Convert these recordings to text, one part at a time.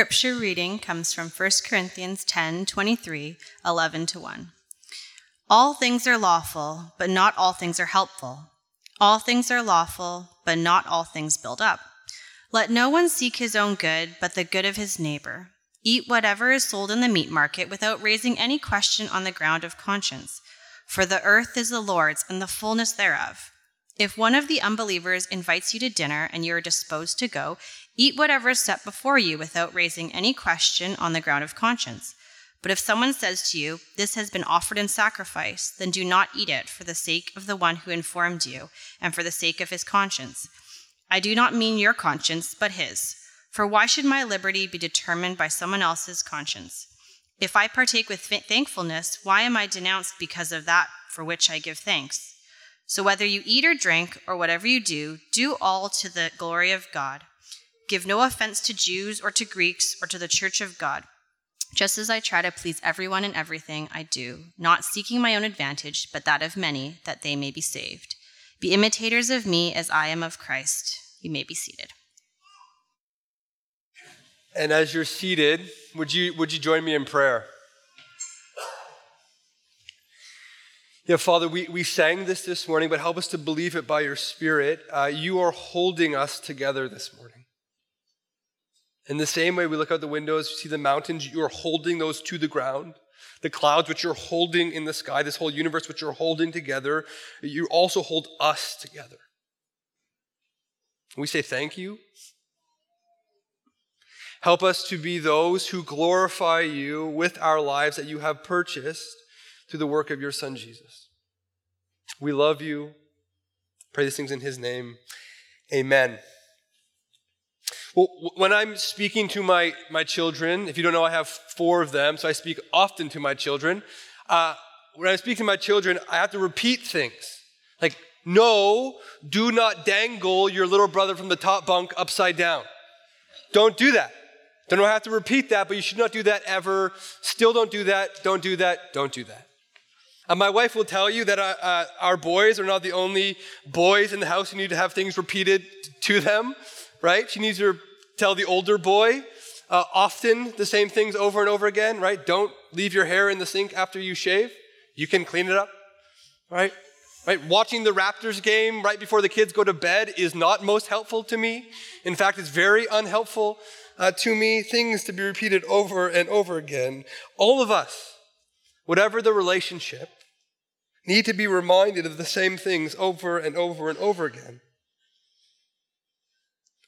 Scripture reading comes from 1 Corinthians 10 23, 11 to 1. All things are lawful, but not all things are helpful. All things are lawful, but not all things build up. Let no one seek his own good, but the good of his neighbor. Eat whatever is sold in the meat market without raising any question on the ground of conscience. For the earth is the Lord's and the fullness thereof. If one of the unbelievers invites you to dinner and you are disposed to go, eat whatever is set before you without raising any question on the ground of conscience. But if someone says to you, This has been offered in sacrifice, then do not eat it for the sake of the one who informed you and for the sake of his conscience. I do not mean your conscience, but his. For why should my liberty be determined by someone else's conscience? If I partake with thankfulness, why am I denounced because of that for which I give thanks? So whether you eat or drink, or whatever you do, do all to the glory of God. Give no offense to Jews or to Greeks or to the church of God, just as I try to please everyone in everything I do, not seeking my own advantage, but that of many, that they may be saved. Be imitators of me as I am of Christ. You may be seated. And as you're seated, would you, would you join me in prayer? Yeah, Father, we, we sang this this morning, but help us to believe it by your Spirit. Uh, you are holding us together this morning. In the same way, we look out the windows, you see the mountains, you are holding those to the ground. The clouds, which you're holding in the sky, this whole universe, which you're holding together, you also hold us together. We say thank you. Help us to be those who glorify you with our lives that you have purchased through the work of your Son, Jesus. We love you. Pray these things in His name. Amen. Well, when I'm speaking to my, my children, if you don't know, I have four of them, so I speak often to my children. Uh, when I speak to my children, I have to repeat things. Like, no, do not dangle your little brother from the top bunk upside down. Don't do that. Don't have to repeat that, but you should not do that ever. Still don't do that. Don't do that. Don't do that. Uh, my wife will tell you that uh, uh, our boys are not the only boys in the house who need to have things repeated to them, right? She needs to tell the older boy uh, often the same things over and over again, right? Don't leave your hair in the sink after you shave. You can clean it up, right? Right? Watching the Raptors game right before the kids go to bed is not most helpful to me. In fact, it's very unhelpful uh, to me. Things to be repeated over and over again. All of us, whatever the relationship, need to be reminded of the same things over and over and over again.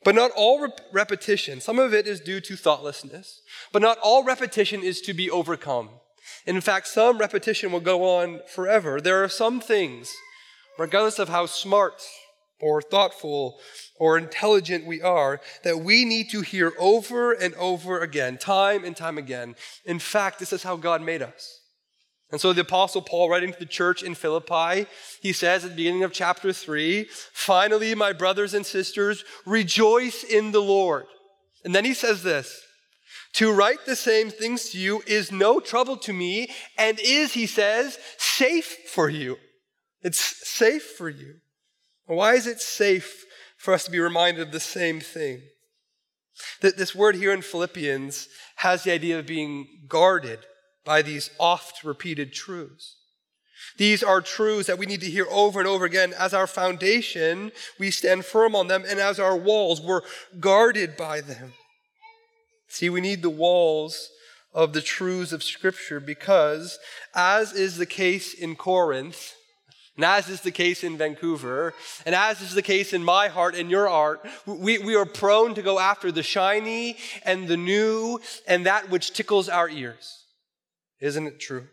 But not all rep- repetition, some of it is due to thoughtlessness, but not all repetition is to be overcome. In fact, some repetition will go on forever. There are some things, regardless of how smart or thoughtful or intelligent we are, that we need to hear over and over again, time and time again. In fact, this is how God made us. And so the Apostle Paul, writing to the church in Philippi, he says at the beginning of chapter 3 Finally, my brothers and sisters, rejoice in the Lord. And then he says this To write the same things to you is no trouble to me, and is, he says, safe for you. It's safe for you. Why is it safe for us to be reminded of the same thing? That this word here in Philippians has the idea of being guarded by these oft repeated truths. These are truths that we need to hear over and over again. As our foundation, we stand firm on them, and as our walls, we're guarded by them. See, we need the walls of the truths of Scripture because, as is the case in Corinth, and as is the case in Vancouver, and as is the case in my heart and your heart, we, we are prone to go after the shiny and the new and that which tickles our ears. Isn't it true?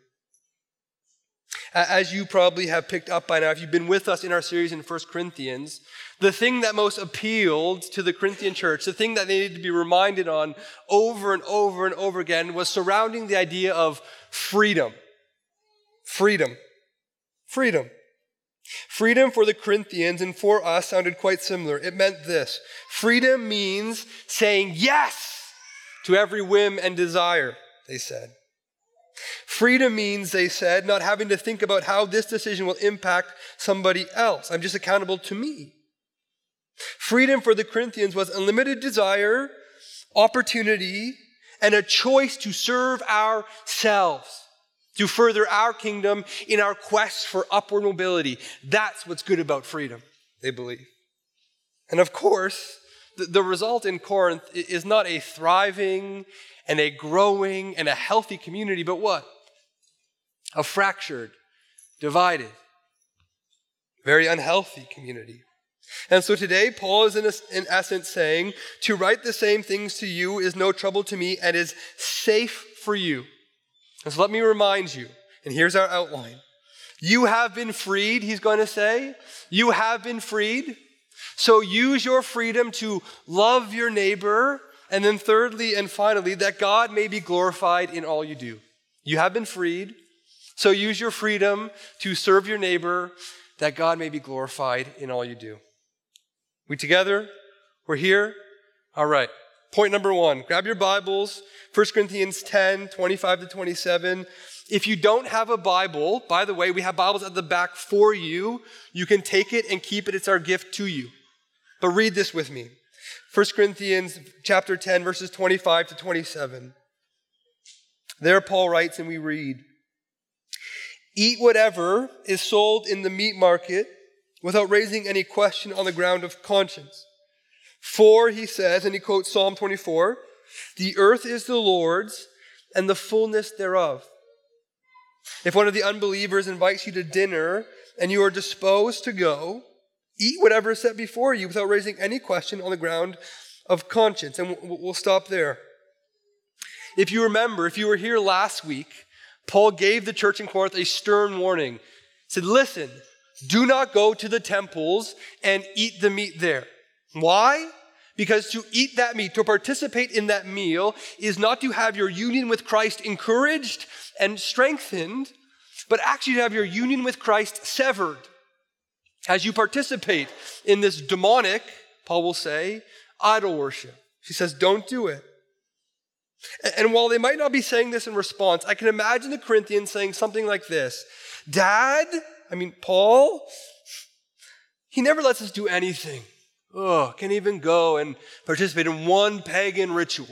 As you probably have picked up by now, if you've been with us in our series in 1 Corinthians, the thing that most appealed to the Corinthian church, the thing that they needed to be reminded on over and over and over again, was surrounding the idea of freedom. Freedom. Freedom. Freedom for the Corinthians and for us sounded quite similar. It meant this freedom means saying yes to every whim and desire, they said. Freedom means, they said, not having to think about how this decision will impact somebody else. I'm just accountable to me. Freedom for the Corinthians was unlimited desire, opportunity, and a choice to serve ourselves, to further our kingdom in our quest for upward mobility. That's what's good about freedom, they believe. And of course, the, result in Corinth is not a thriving and a growing and a healthy community, but what? A fractured, divided, very unhealthy community. And so today, Paul is in, a, in essence saying, To write the same things to you is no trouble to me and is safe for you. And so let me remind you, and here's our outline. You have been freed, he's going to say. You have been freed. So use your freedom to love your neighbor. And then, thirdly and finally, that God may be glorified in all you do. You have been freed. So use your freedom to serve your neighbor, that God may be glorified in all you do. We together? We're here? All right. Point number one grab your Bibles, 1 Corinthians 10 25 to 27. If you don't have a Bible, by the way, we have Bibles at the back for you. You can take it and keep it. It's our gift to you. But read this with me. 1 Corinthians chapter 10 verses 25 to 27. There Paul writes and we read, Eat whatever is sold in the meat market without raising any question on the ground of conscience. For, he says, and he quotes Psalm 24, the earth is the Lord's and the fullness thereof. If one of the unbelievers invites you to dinner and you are disposed to go, eat whatever is set before you without raising any question on the ground of conscience. And we'll stop there. If you remember, if you were here last week, Paul gave the church in Corinth a stern warning. He said, Listen, do not go to the temples and eat the meat there. Why? Because to eat that meat, to participate in that meal, is not to have your union with Christ encouraged and strengthened, but actually to have your union with Christ severed. As you participate in this demonic, Paul will say, idol worship. He says, don't do it. And while they might not be saying this in response, I can imagine the Corinthians saying something like this Dad, I mean, Paul, he never lets us do anything. Oh, can't even go and participate in one pagan ritual.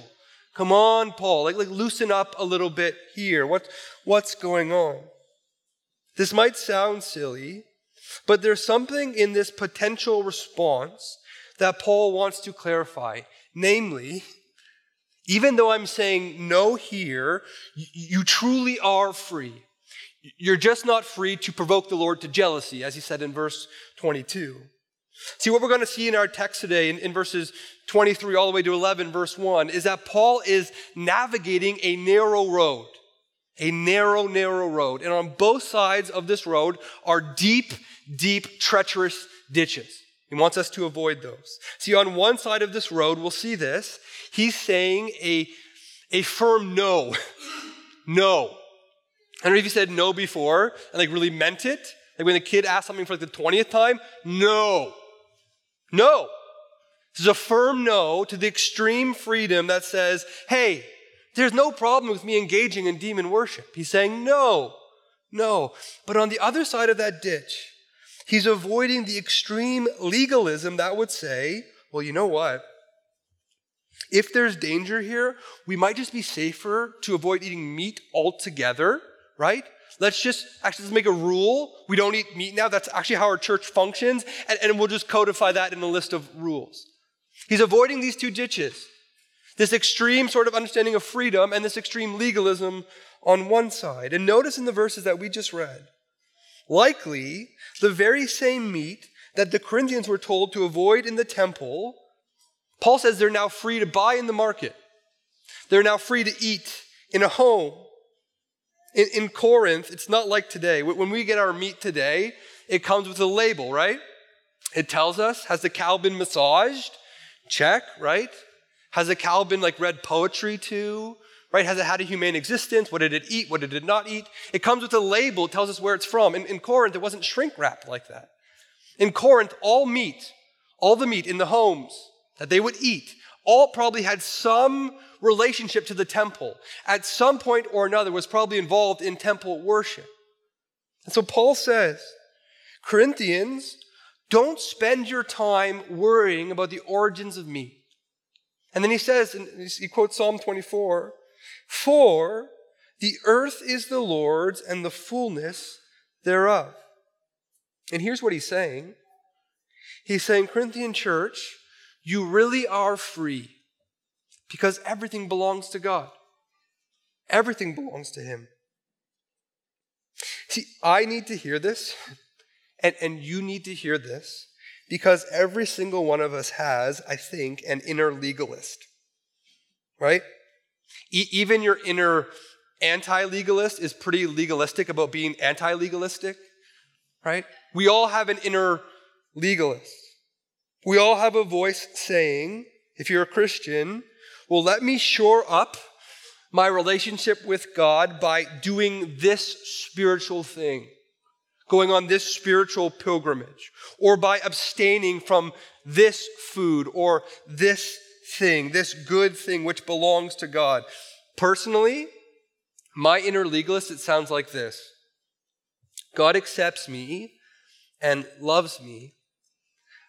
Come on, Paul, like, like loosen up a little bit here. What, what's going on? This might sound silly, but there's something in this potential response that Paul wants to clarify. Namely, even though I'm saying no here, you truly are free. You're just not free to provoke the Lord to jealousy, as he said in verse 22. See, what we're going to see in our text today, in, in, verses 23 all the way to 11, verse 1, is that Paul is navigating a narrow road. A narrow, narrow road. And on both sides of this road are deep, deep, treacherous ditches. He wants us to avoid those. See, on one side of this road, we'll see this. He's saying a, a firm no. no. I don't know if you said no before and like really meant it. Like when the kid asked something for like the 20th time, no. No. This is a firm no to the extreme freedom that says, hey, there's no problem with me engaging in demon worship. He's saying no, no. But on the other side of that ditch, he's avoiding the extreme legalism that would say, well, you know what? If there's danger here, we might just be safer to avoid eating meat altogether right? Let's just actually let's make a rule. We don't eat meat now. That's actually how our church functions, and, and we'll just codify that in a list of rules. He's avoiding these two ditches this extreme sort of understanding of freedom and this extreme legalism on one side. And notice in the verses that we just read, likely the very same meat that the Corinthians were told to avoid in the temple, Paul says they're now free to buy in the market. They're now free to eat in a home. In, in Corinth, it's not like today. When we get our meat today, it comes with a label, right? It tells us, has the cow been massaged? Check, right? Has the cow been like read poetry to? Right? Has it had a humane existence? What did it eat? What did it not eat? It comes with a label, it tells us where it's from. In, in Corinth, it wasn't shrink wrapped like that. In Corinth, all meat, all the meat in the homes that they would eat, all probably had some relationship to the temple. At some point or another was probably involved in temple worship. And so Paul says, Corinthians, don't spend your time worrying about the origins of meat. And then he says, and he quotes Psalm 24 For the earth is the Lord's and the fullness thereof. And here's what he's saying He's saying, Corinthian church, you really are free because everything belongs to God. Everything belongs to Him. See, I need to hear this, and, and you need to hear this, because every single one of us has, I think, an inner legalist. Right? E- even your inner anti legalist is pretty legalistic about being anti legalistic. Right? We all have an inner legalist. We all have a voice saying, if you're a Christian, well, let me shore up my relationship with God by doing this spiritual thing, going on this spiritual pilgrimage, or by abstaining from this food or this thing, this good thing which belongs to God. Personally, my inner legalist, it sounds like this God accepts me and loves me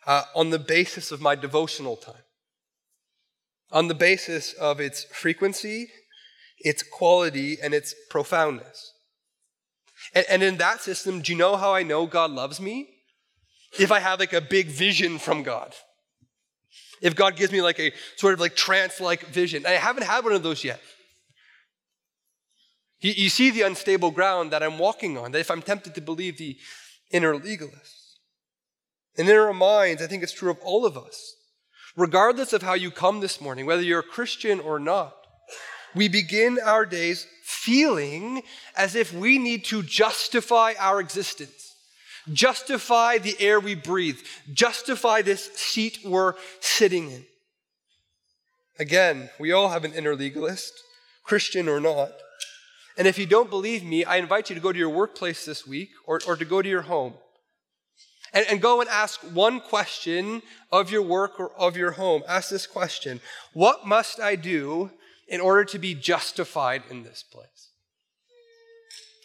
uh, on the basis of my devotional time, on the basis of its frequency its quality, and its profoundness. And, and in that system, do you know how I know God loves me? If I have like a big vision from God. If God gives me like a sort of like trance like vision. I haven't had one of those yet. You, you see the unstable ground that I'm walking on, that if I'm tempted to believe the inner legalist. And in our minds, I think it's true of all of us. Regardless of how you come this morning, whether you're a Christian or not, we begin our days feeling as if we need to justify our existence, justify the air we breathe, justify this seat we're sitting in. Again, we all have an inner legalist, Christian or not. And if you don't believe me, I invite you to go to your workplace this week or, or to go to your home. And, and go and ask one question of your work or of your home. Ask this question What must I do in order to be justified in this place?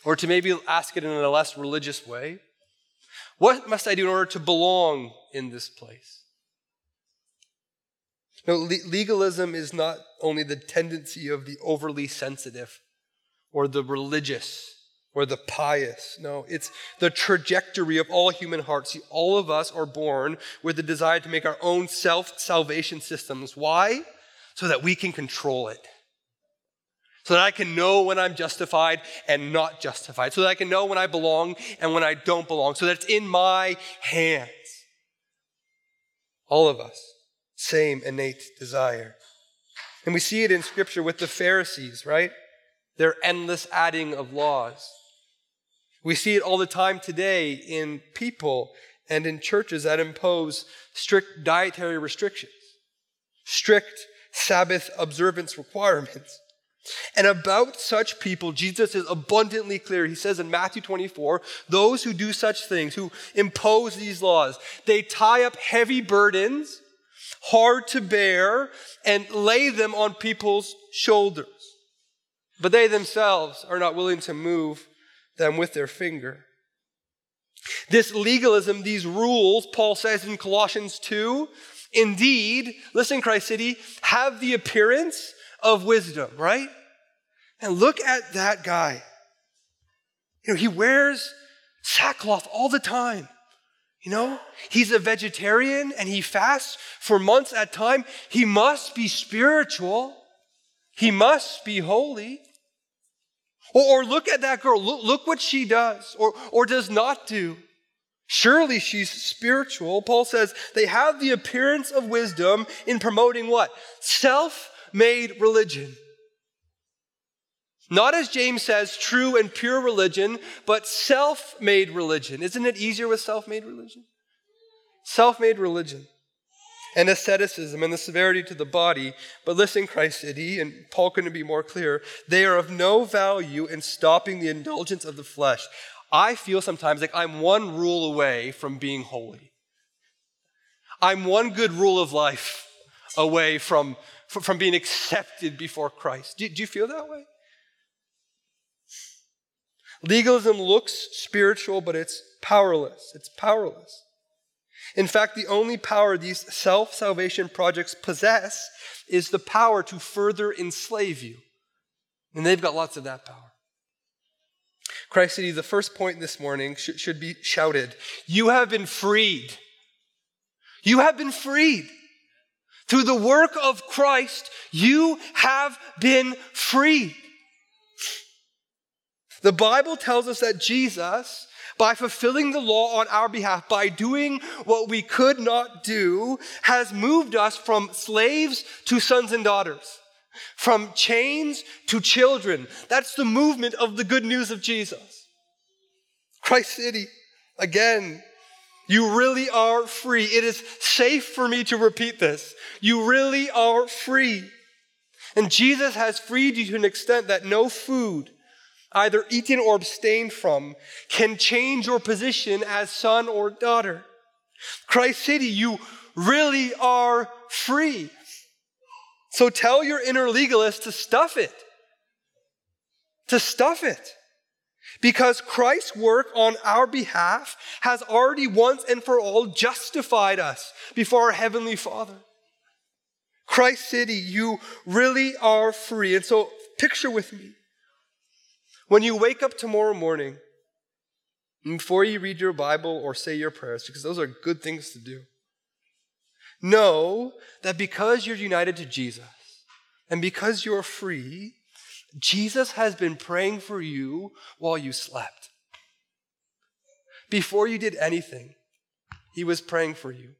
Or to maybe ask it in a less religious way, what must I do in order to belong in this place? No, le- legalism is not only the tendency of the overly sensitive or the religious or the pious. No, it's the trajectory of all human hearts. See, all of us are born with the desire to make our own self salvation systems. Why? So that we can control it so that I can know when I'm justified and not justified, so that I can know when I belong and when I don't belong, so that it's in my hands. All of us, same innate desire. And we see it in Scripture with the Pharisees, right? Their endless adding of laws. We see it all the time today in people and in churches that impose strict dietary restrictions, strict Sabbath observance requirements. And about such people, Jesus is abundantly clear. He says in Matthew 24, those who do such things, who impose these laws, they tie up heavy burdens, hard to bear, and lay them on people's shoulders. But they themselves are not willing to move them with their finger. This legalism, these rules, Paul says in Colossians 2, indeed, listen, Christ City, have the appearance of wisdom, right? And look at that guy. You know, he wears sackcloth all the time. You know, he's a vegetarian and he fasts for months at time. He must be spiritual. He must be holy. Or, or look at that girl. Look, look what she does or, or does not do. Surely she's spiritual. Paul says they have the appearance of wisdom in promoting what? Self made religion. Not as James says, true and pure religion, but self made religion. Isn't it easier with self made religion? Self made religion and asceticism and the severity to the body. But listen, Christ City, and Paul couldn't be more clear, they are of no value in stopping the indulgence of the flesh. I feel sometimes like I'm one rule away from being holy. I'm one good rule of life away from from being accepted before Christ. Do, do you feel that way? Legalism looks spiritual, but it's powerless. It's powerless. In fact, the only power these self salvation projects possess is the power to further enslave you. And they've got lots of that power. Christ City, the first point this morning should, should be shouted You have been freed. You have been freed. Through the work of Christ, you have been free. The Bible tells us that Jesus, by fulfilling the law on our behalf, by doing what we could not do, has moved us from slaves to sons and daughters, from chains to children. That's the movement of the good news of Jesus. Christ City, again, you really are free. It is safe for me to repeat this. You really are free. And Jesus has freed you to an extent that no food, either eaten or abstained from, can change your position as son or daughter. Christ City, you really are free. So tell your inner legalist to stuff it. To stuff it. Because Christ's work on our behalf has already once and for all justified us before our Heavenly Father. Christ City, you really are free. And so picture with me. When you wake up tomorrow morning, before you read your Bible or say your prayers, because those are good things to do, know that because you're united to Jesus and because you're free, Jesus has been praying for you while you slept. Before you did anything, he was praying for you.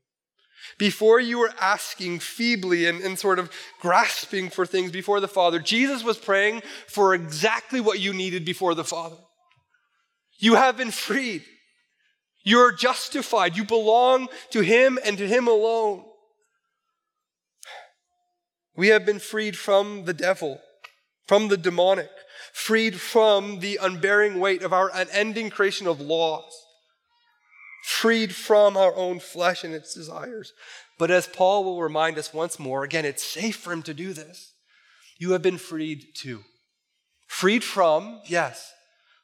Before you were asking feebly and, and sort of grasping for things before the Father, Jesus was praying for exactly what you needed before the Father. You have been freed. You're justified. You belong to Him and to Him alone. We have been freed from the devil from the demonic, freed from the unbearing weight of our unending creation of laws, freed from our own flesh and its desires. But as Paul will remind us once more, again, it's safe for him to do this. You have been freed too. Freed from, yes,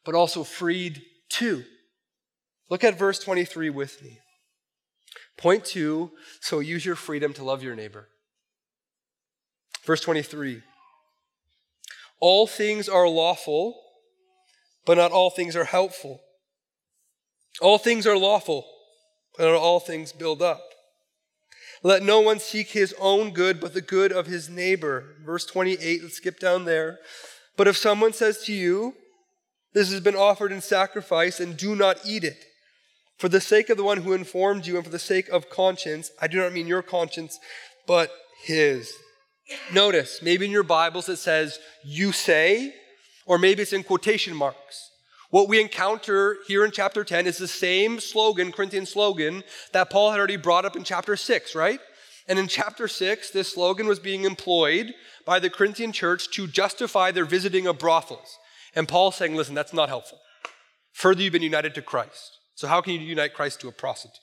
but also freed to. Look at verse 23 with me. Point two, so use your freedom to love your neighbor. Verse 23 all things are lawful, but not all things are helpful. All things are lawful, but not all things build up. Let no one seek his own good, but the good of his neighbor. Verse 28, let's skip down there. But if someone says to you, This has been offered in sacrifice, and do not eat it, for the sake of the one who informed you, and for the sake of conscience, I do not mean your conscience, but his. Notice, maybe in your Bibles it says, you say, or maybe it's in quotation marks. What we encounter here in chapter 10 is the same slogan, Corinthian slogan, that Paul had already brought up in chapter 6, right? And in chapter 6, this slogan was being employed by the Corinthian church to justify their visiting of brothels. And Paul's saying, listen, that's not helpful. Further, you've been united to Christ. So, how can you unite Christ to a prostitute?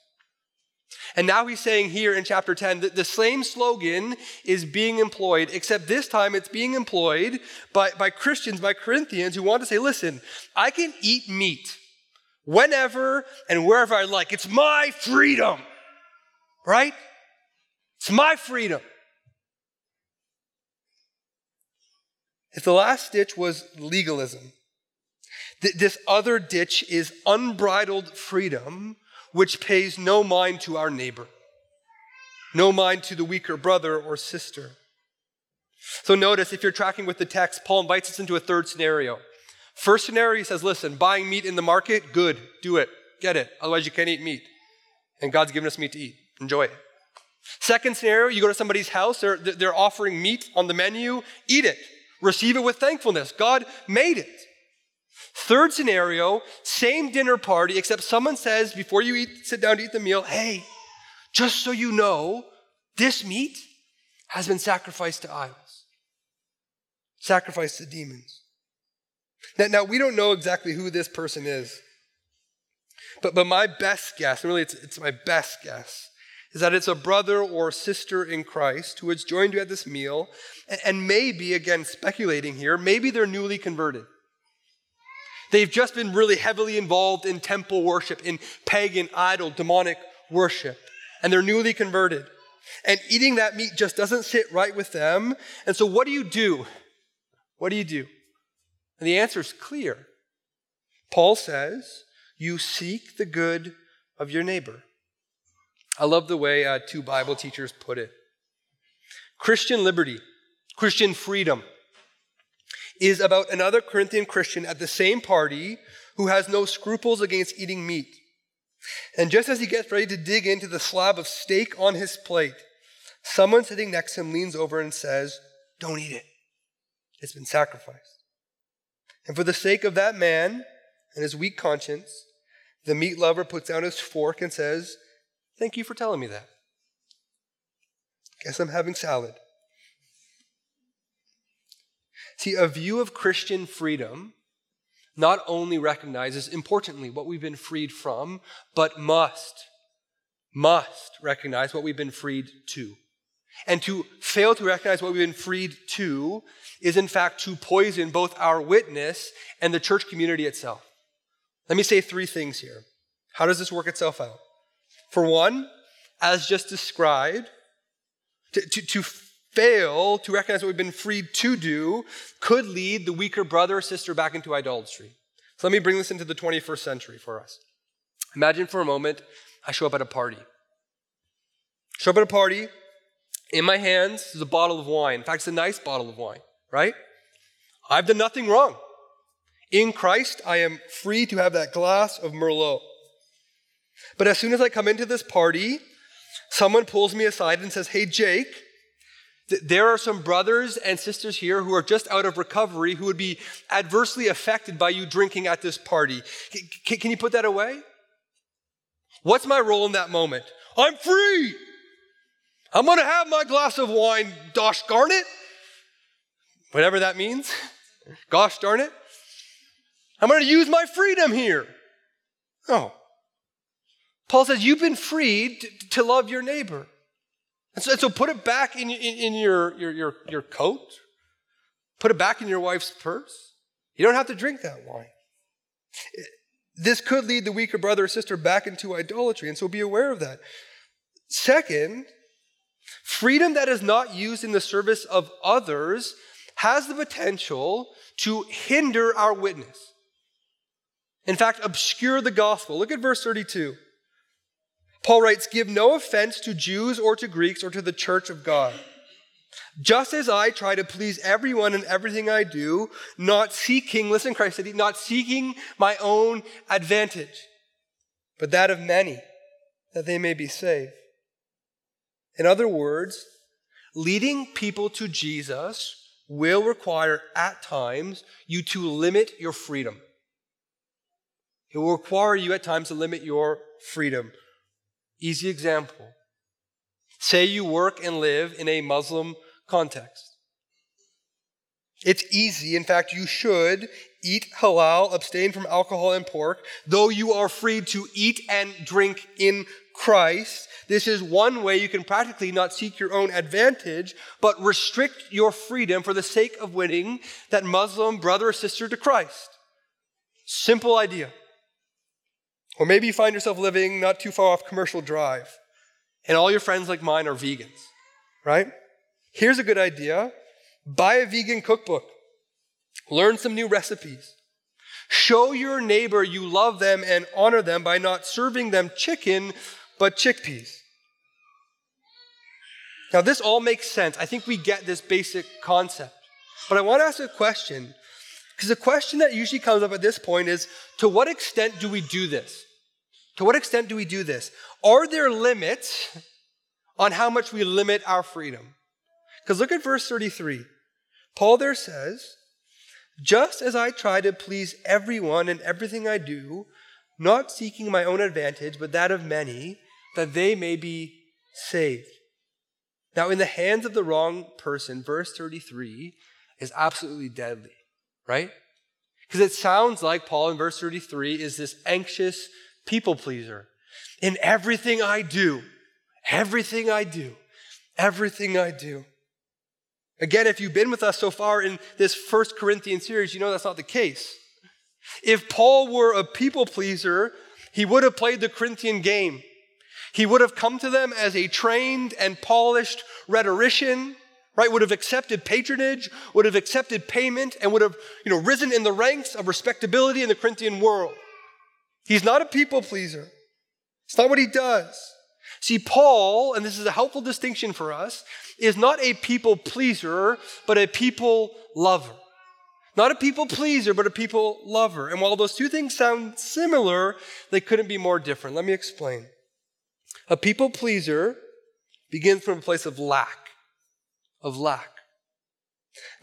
And now he's saying here in chapter 10 that the same slogan is being employed, except this time it's being employed by, by Christians, by Corinthians who want to say, listen, I can eat meat whenever and wherever I like. It's my freedom, right? It's my freedom. If the last ditch was legalism, th- this other ditch is unbridled freedom which pays no mind to our neighbor, no mind to the weaker brother or sister. So notice, if you're tracking with the text, Paul invites us into a third scenario. First scenario, he says, listen, buying meat in the market, good, do it, get it. Otherwise, you can't eat meat. And God's given us meat to eat. Enjoy it. Second scenario, you go to somebody's house, they're, they're offering meat on the menu, eat it. Receive it with thankfulness. God made it. Third scenario, same dinner party, except someone says before you eat, sit down to eat the meal, hey, just so you know, this meat has been sacrificed to idols, sacrificed to demons. Now, now we don't know exactly who this person is, but, but my best guess, and really it's, it's my best guess, is that it's a brother or sister in Christ who has joined you at this meal, and, and maybe, again, speculating here, maybe they're newly converted. They've just been really heavily involved in temple worship, in pagan, idol, demonic worship and they're newly converted. And eating that meat just doesn't sit right with them. And so, what do you do? What do you do? And the answer is clear. Paul says, You seek the good of your neighbor. I love the way uh, two Bible teachers put it. Christian liberty, Christian freedom, is about another Corinthian Christian at the same party who has no scruples against eating meat. And just as he gets ready to dig into the slab of steak on his plate, someone sitting next to him leans over and says, Don't eat it. It's been sacrificed. And for the sake of that man and his weak conscience, the meat lover puts down his fork and says, Thank you for telling me that. Guess I'm having salad. See, a view of Christian freedom not only recognizes, importantly, what we've been freed from, but must, must recognize what we've been freed to. And to fail to recognize what we've been freed to is, in fact, to poison both our witness and the church community itself. Let me say three things here. How does this work itself out? For one, as just described, to, to, to fail to recognize what we've been freed to do could lead the weaker brother or sister back into idolatry. So let me bring this into the 21st century for us. Imagine for a moment I show up at a party. Show up at a party. In my hands is a bottle of wine. In fact, it's a nice bottle of wine, right? I've done nothing wrong. In Christ, I am free to have that glass of Merlot. But as soon as I come into this party, someone pulls me aside and says, Hey, Jake, there are some brothers and sisters here who are just out of recovery who would be adversely affected by you drinking at this party. C- can you put that away? What's my role in that moment? I'm free. I'm going to have my glass of wine, gosh darn it. Whatever that means. Gosh darn it. I'm going to use my freedom here. Oh. Paul says, You've been freed to, to love your neighbor. And so, and so put it back in, in, in your, your, your, your coat, put it back in your wife's purse. You don't have to drink that wine. This could lead the weaker brother or sister back into idolatry, and so be aware of that. Second, freedom that is not used in the service of others has the potential to hinder our witness. In fact, obscure the gospel. Look at verse 32. Paul writes, Give no offense to Jews or to Greeks or to the church of God. Just as I try to please everyone in everything I do, not seeking, listen, Christ said, not seeking my own advantage, but that of many, that they may be saved. In other words, leading people to Jesus will require at times you to limit your freedom. It will require you at times to limit your freedom. Easy example. Say you work and live in a Muslim context. It's easy. In fact, you should eat halal, abstain from alcohol and pork, though you are free to eat and drink in Christ. This is one way you can practically not seek your own advantage, but restrict your freedom for the sake of winning that Muslim brother or sister to Christ. Simple idea. Or maybe you find yourself living not too far off Commercial Drive, and all your friends like mine are vegans, right? Here's a good idea buy a vegan cookbook, learn some new recipes. Show your neighbor you love them and honor them by not serving them chicken, but chickpeas. Now, this all makes sense. I think we get this basic concept. But I want to ask a question, because the question that usually comes up at this point is to what extent do we do this? To what extent do we do this? Are there limits on how much we limit our freedom? Because look at verse 33. Paul there says, Just as I try to please everyone in everything I do, not seeking my own advantage, but that of many, that they may be saved. Now, in the hands of the wrong person, verse 33 is absolutely deadly, right? Because it sounds like Paul in verse 33 is this anxious, people pleaser. In everything I do, everything I do, everything I do. Again, if you've been with us so far in this First Corinthians series, you know that's not the case. If Paul were a people pleaser, he would have played the Corinthian game. He would have come to them as a trained and polished rhetorician, right? Would have accepted patronage, would have accepted payment, and would have, you know, risen in the ranks of respectability in the Corinthian world. He's not a people pleaser. It's not what he does. See, Paul, and this is a helpful distinction for us, is not a people pleaser, but a people lover. Not a people pleaser, but a people lover. And while those two things sound similar, they couldn't be more different. Let me explain. A people pleaser begins from a place of lack, of lack.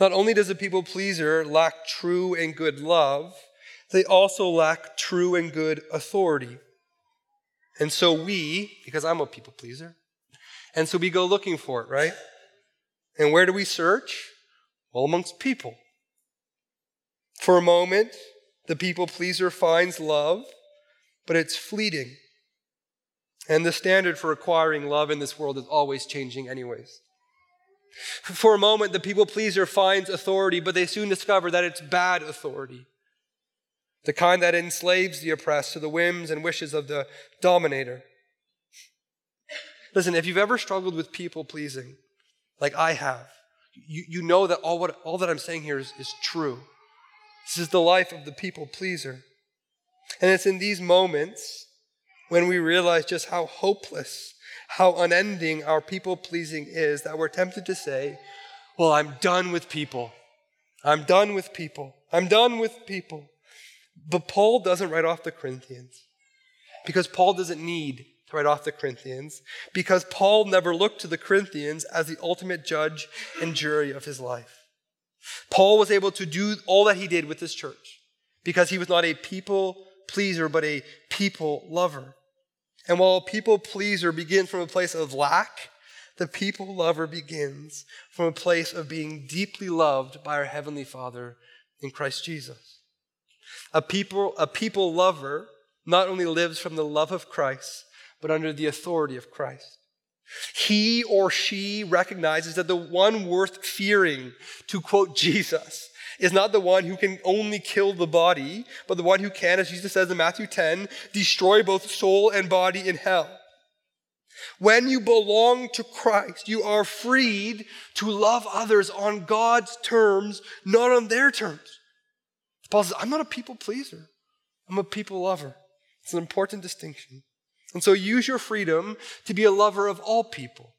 Not only does a people pleaser lack true and good love, they also lack true and good authority. And so we, because I'm a people pleaser, and so we go looking for it, right? And where do we search? Well, amongst people. For a moment, the people pleaser finds love, but it's fleeting. And the standard for acquiring love in this world is always changing, anyways. For a moment, the people pleaser finds authority, but they soon discover that it's bad authority. The kind that enslaves the oppressed to the whims and wishes of the dominator. Listen, if you've ever struggled with people pleasing, like I have, you, you know that all, what, all that I'm saying here is, is true. This is the life of the people pleaser. And it's in these moments when we realize just how hopeless, how unending our people pleasing is that we're tempted to say, Well, I'm done with people. I'm done with people. I'm done with people. But Paul doesn't write off the Corinthians because Paul doesn't need to write off the Corinthians because Paul never looked to the Corinthians as the ultimate judge and jury of his life. Paul was able to do all that he did with this church because he was not a people pleaser, but a people lover. And while a people pleaser begins from a place of lack, the people lover begins from a place of being deeply loved by our Heavenly Father in Christ Jesus. A people, a people lover not only lives from the love of Christ, but under the authority of Christ. He or she recognizes that the one worth fearing, to quote Jesus, is not the one who can only kill the body, but the one who can, as Jesus says in Matthew 10, destroy both soul and body in hell. When you belong to Christ, you are freed to love others on God's terms, not on their terms. Paul says, I'm not a people pleaser, I'm a people lover. It's an important distinction. And so use your freedom to be a lover of all people,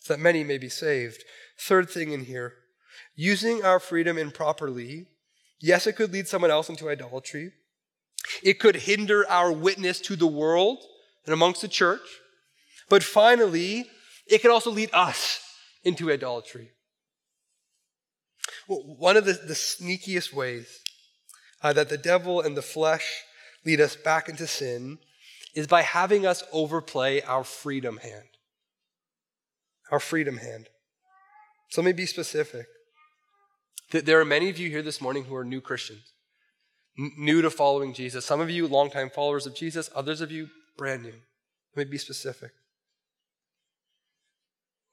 so that many may be saved. Third thing in here using our freedom improperly, yes, it could lead someone else into idolatry. It could hinder our witness to the world and amongst the church. But finally, it can also lead us into idolatry. One of the, the sneakiest ways uh, that the devil and the flesh lead us back into sin is by having us overplay our freedom hand. Our freedom hand. So let me be specific. There are many of you here this morning who are new Christians, new to following Jesus. Some of you, longtime followers of Jesus, others of you, brand new. Let me be specific.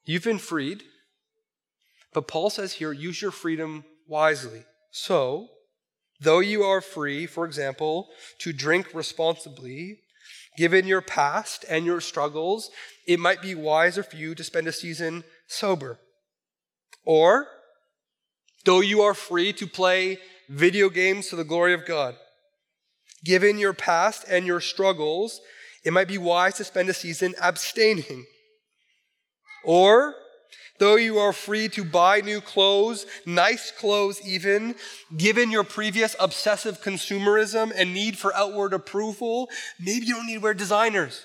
You've been freed, but Paul says here use your freedom wisely. So, though you are free, for example, to drink responsibly, Given your past and your struggles, it might be wiser for you to spend a season sober. Or, though you are free to play video games to the glory of God, given your past and your struggles, it might be wise to spend a season abstaining. Or, Though you are free to buy new clothes, nice clothes even, given your previous obsessive consumerism and need for outward approval, maybe you don't need to wear designers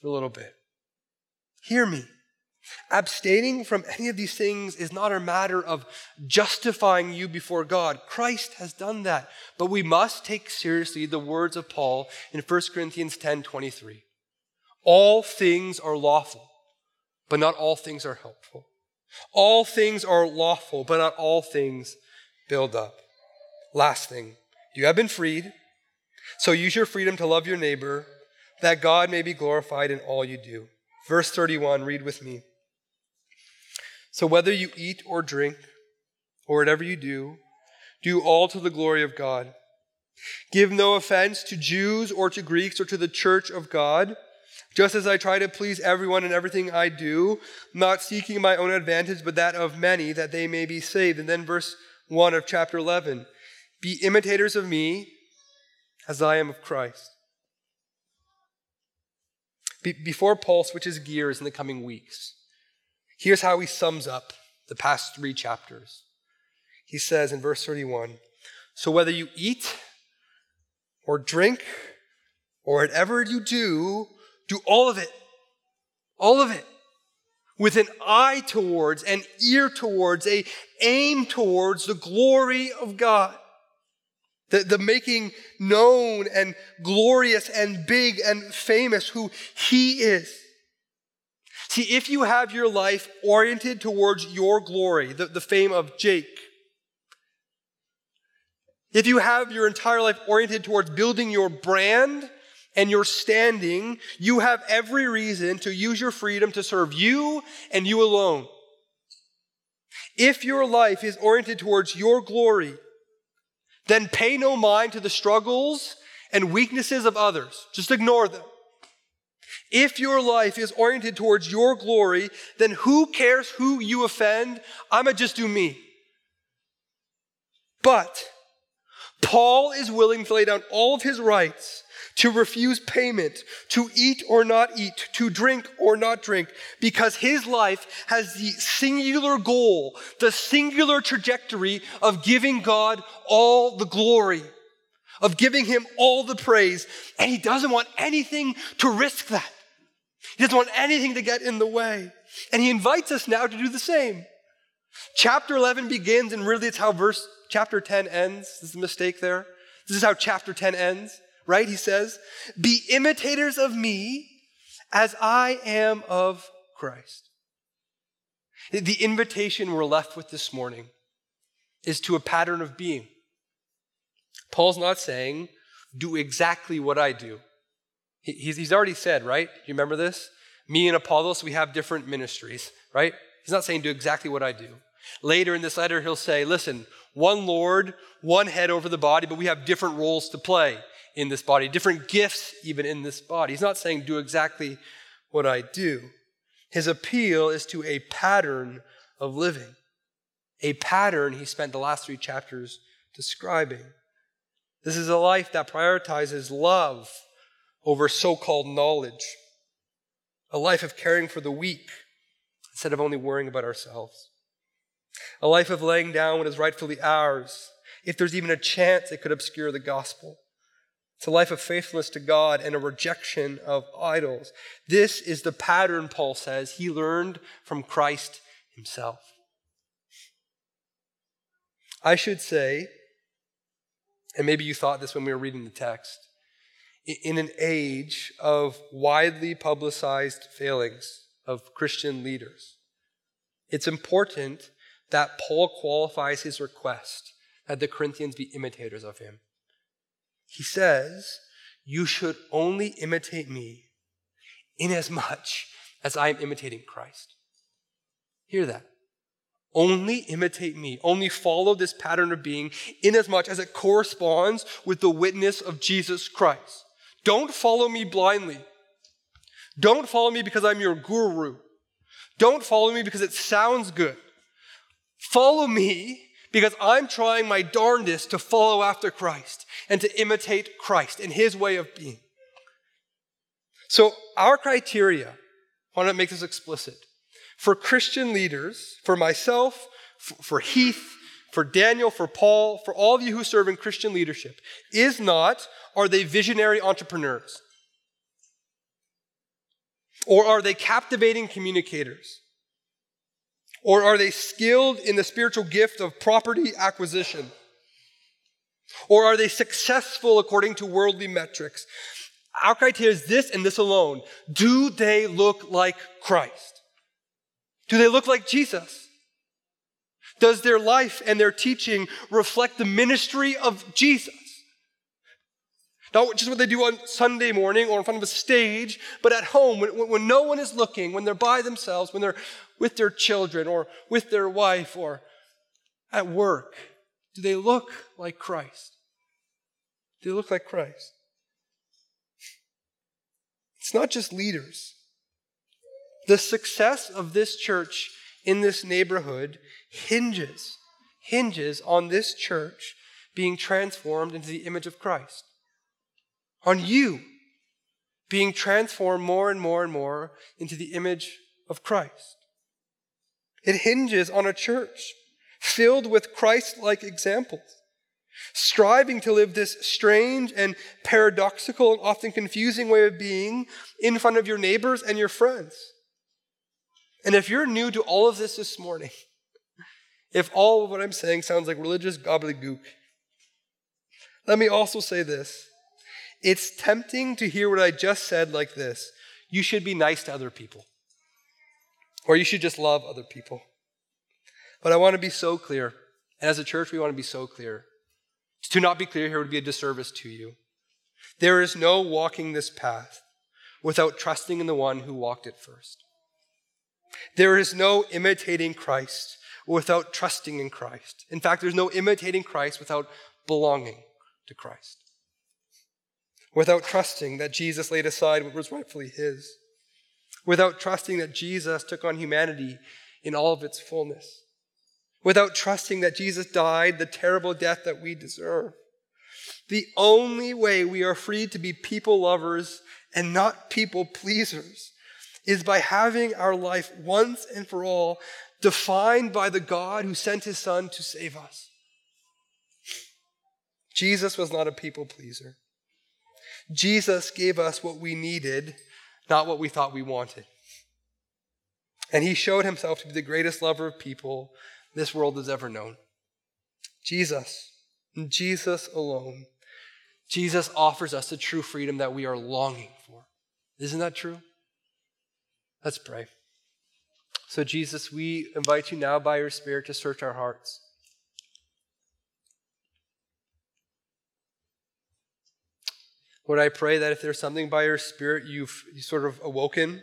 for a little bit. Hear me. Abstaining from any of these things is not a matter of justifying you before God. Christ has done that. But we must take seriously the words of Paul in 1 Corinthians 10 23. All things are lawful, but not all things are helpful. All things are lawful, but not all things build up. Last thing, you have been freed, so use your freedom to love your neighbor, that God may be glorified in all you do. Verse 31, read with me. So whether you eat or drink, or whatever you do, do all to the glory of God. Give no offense to Jews or to Greeks or to the church of God Just as I try to please everyone in everything I do, not seeking my own advantage, but that of many, that they may be saved. And then verse 1 of chapter 11 Be imitators of me as I am of Christ. Be- before Paul switches gears in the coming weeks, here's how he sums up the past three chapters. He says in verse 31 So whether you eat or drink or whatever you do, do all of it. All of it. With an eye towards, an ear towards, a aim towards the glory of God. The, the making known and glorious and big and famous who He is. See, if you have your life oriented towards your glory, the, the fame of Jake, if you have your entire life oriented towards building your brand and your standing, you have every reason to use your freedom to serve you and you alone. If your life is oriented towards your glory, then pay no mind to the struggles and weaknesses of others. Just ignore them. If your life is oriented towards your glory, then who cares who you offend? I'm going to just do me. But Paul is willing to lay down all of his rights to refuse payment, to eat or not eat, to drink or not drink, because his life has the singular goal, the singular trajectory of giving God all the glory, of giving him all the praise. And he doesn't want anything to risk that. He doesn't want anything to get in the way. And he invites us now to do the same. Chapter 11 begins, and really it's how verse chapter 10 ends. This is a mistake there. This is how chapter 10 ends right? He says, Be imitators of me as I am of Christ. The invitation we're left with this morning is to a pattern of being. Paul's not saying, do exactly what I do. He's already said, right? You remember this? Me and Apollos, we have different ministries, right? He's not saying do exactly what I do. Later in this letter, he'll say, listen, one Lord, one head over the body, but we have different roles to play in this body, different gifts even in this body. He's not saying do exactly what I do. His appeal is to a pattern of living, a pattern he spent the last three chapters describing. This is a life that prioritizes love over so called knowledge, a life of caring for the weak instead of only worrying about ourselves, a life of laying down what is rightfully ours, if there's even a chance it could obscure the gospel. It's a life of faithfulness to God and a rejection of idols. This is the pattern, Paul says, he learned from Christ himself. I should say, and maybe you thought this when we were reading the text, in an age of widely publicized failings of Christian leaders, it's important that Paul qualifies his request that the Corinthians be imitators of him. He says, You should only imitate me inasmuch as much as I am imitating Christ. Hear that. Only imitate me. Only follow this pattern of being inasmuch as it corresponds with the witness of Jesus Christ. Don't follow me blindly. Don't follow me because I'm your guru. Don't follow me because it sounds good. Follow me because I'm trying my darndest to follow after Christ and to imitate Christ and his way of being. So, our criteria, I want to make this explicit. For Christian leaders, for myself, for Heath, for Daniel, for Paul, for all of you who serve in Christian leadership, is not are they visionary entrepreneurs? Or are they captivating communicators? Or are they skilled in the spiritual gift of property acquisition? Or are they successful according to worldly metrics? Our criteria is this and this alone. Do they look like Christ? Do they look like Jesus? Does their life and their teaching reflect the ministry of Jesus? Not just what they do on Sunday morning or in front of a stage, but at home when, when no one is looking, when they're by themselves, when they're with their children or with their wife or at work. Do they look like Christ? Do they look like Christ? It's not just leaders. The success of this church in this neighborhood hinges hinges on this church being transformed into the image of Christ. On you being transformed more and more and more into the image of Christ. It hinges on a church filled with Christ like examples, striving to live this strange and paradoxical and often confusing way of being in front of your neighbors and your friends. And if you're new to all of this this morning, if all of what I'm saying sounds like religious gobbledygook, let me also say this. It's tempting to hear what I just said like this you should be nice to other people, or you should just love other people. But I want to be so clear, and as a church, we want to be so clear. To not be clear here would be a disservice to you. There is no walking this path without trusting in the one who walked it first. There is no imitating Christ without trusting in Christ. In fact, there's no imitating Christ without belonging to Christ. Without trusting that Jesus laid aside what was rightfully his. Without trusting that Jesus took on humanity in all of its fullness. Without trusting that Jesus died the terrible death that we deserve. The only way we are free to be people lovers and not people pleasers is by having our life once and for all defined by the God who sent his son to save us. Jesus was not a people pleaser. Jesus gave us what we needed, not what we thought we wanted. And he showed himself to be the greatest lover of people this world has ever known. Jesus, Jesus alone. Jesus offers us the true freedom that we are longing for. Isn't that true? Let's pray. So, Jesus, we invite you now by your Spirit to search our hearts. Lord, I pray that if there's something by your Spirit you've you sort of awoken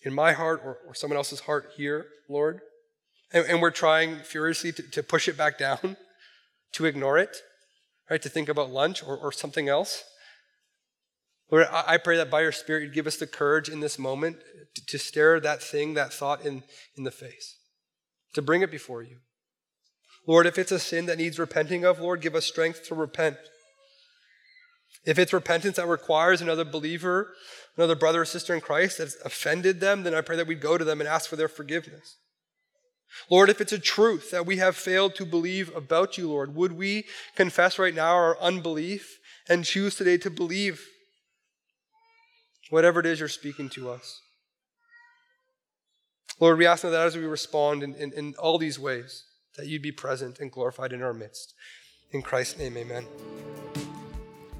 in my heart or, or someone else's heart here, Lord, and, and we're trying furiously to, to, push it back down, to ignore it, right, to think about lunch or, or something else. Lord, I pray that by your Spirit you'd give us the courage in this moment to stare that thing, that thought in, in the face, to bring it before you. Lord, if it's a sin that needs repenting of, Lord, give us strength to repent. If it's repentance that requires another believer, another brother or sister in Christ that's offended them, then I pray that we'd go to them and ask for their forgiveness. Lord, if it's a truth that we have failed to believe about you, Lord, would we confess right now our unbelief and choose today to believe whatever it is you're speaking to us. Lord, we ask that as we respond in, in, in all these ways, that you'd be present and glorified in our midst. In Christ's name, amen.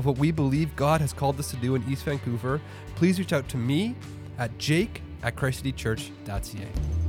of what we believe God has called us to do in East Vancouver, please reach out to me at jake at christcitychurch.ca.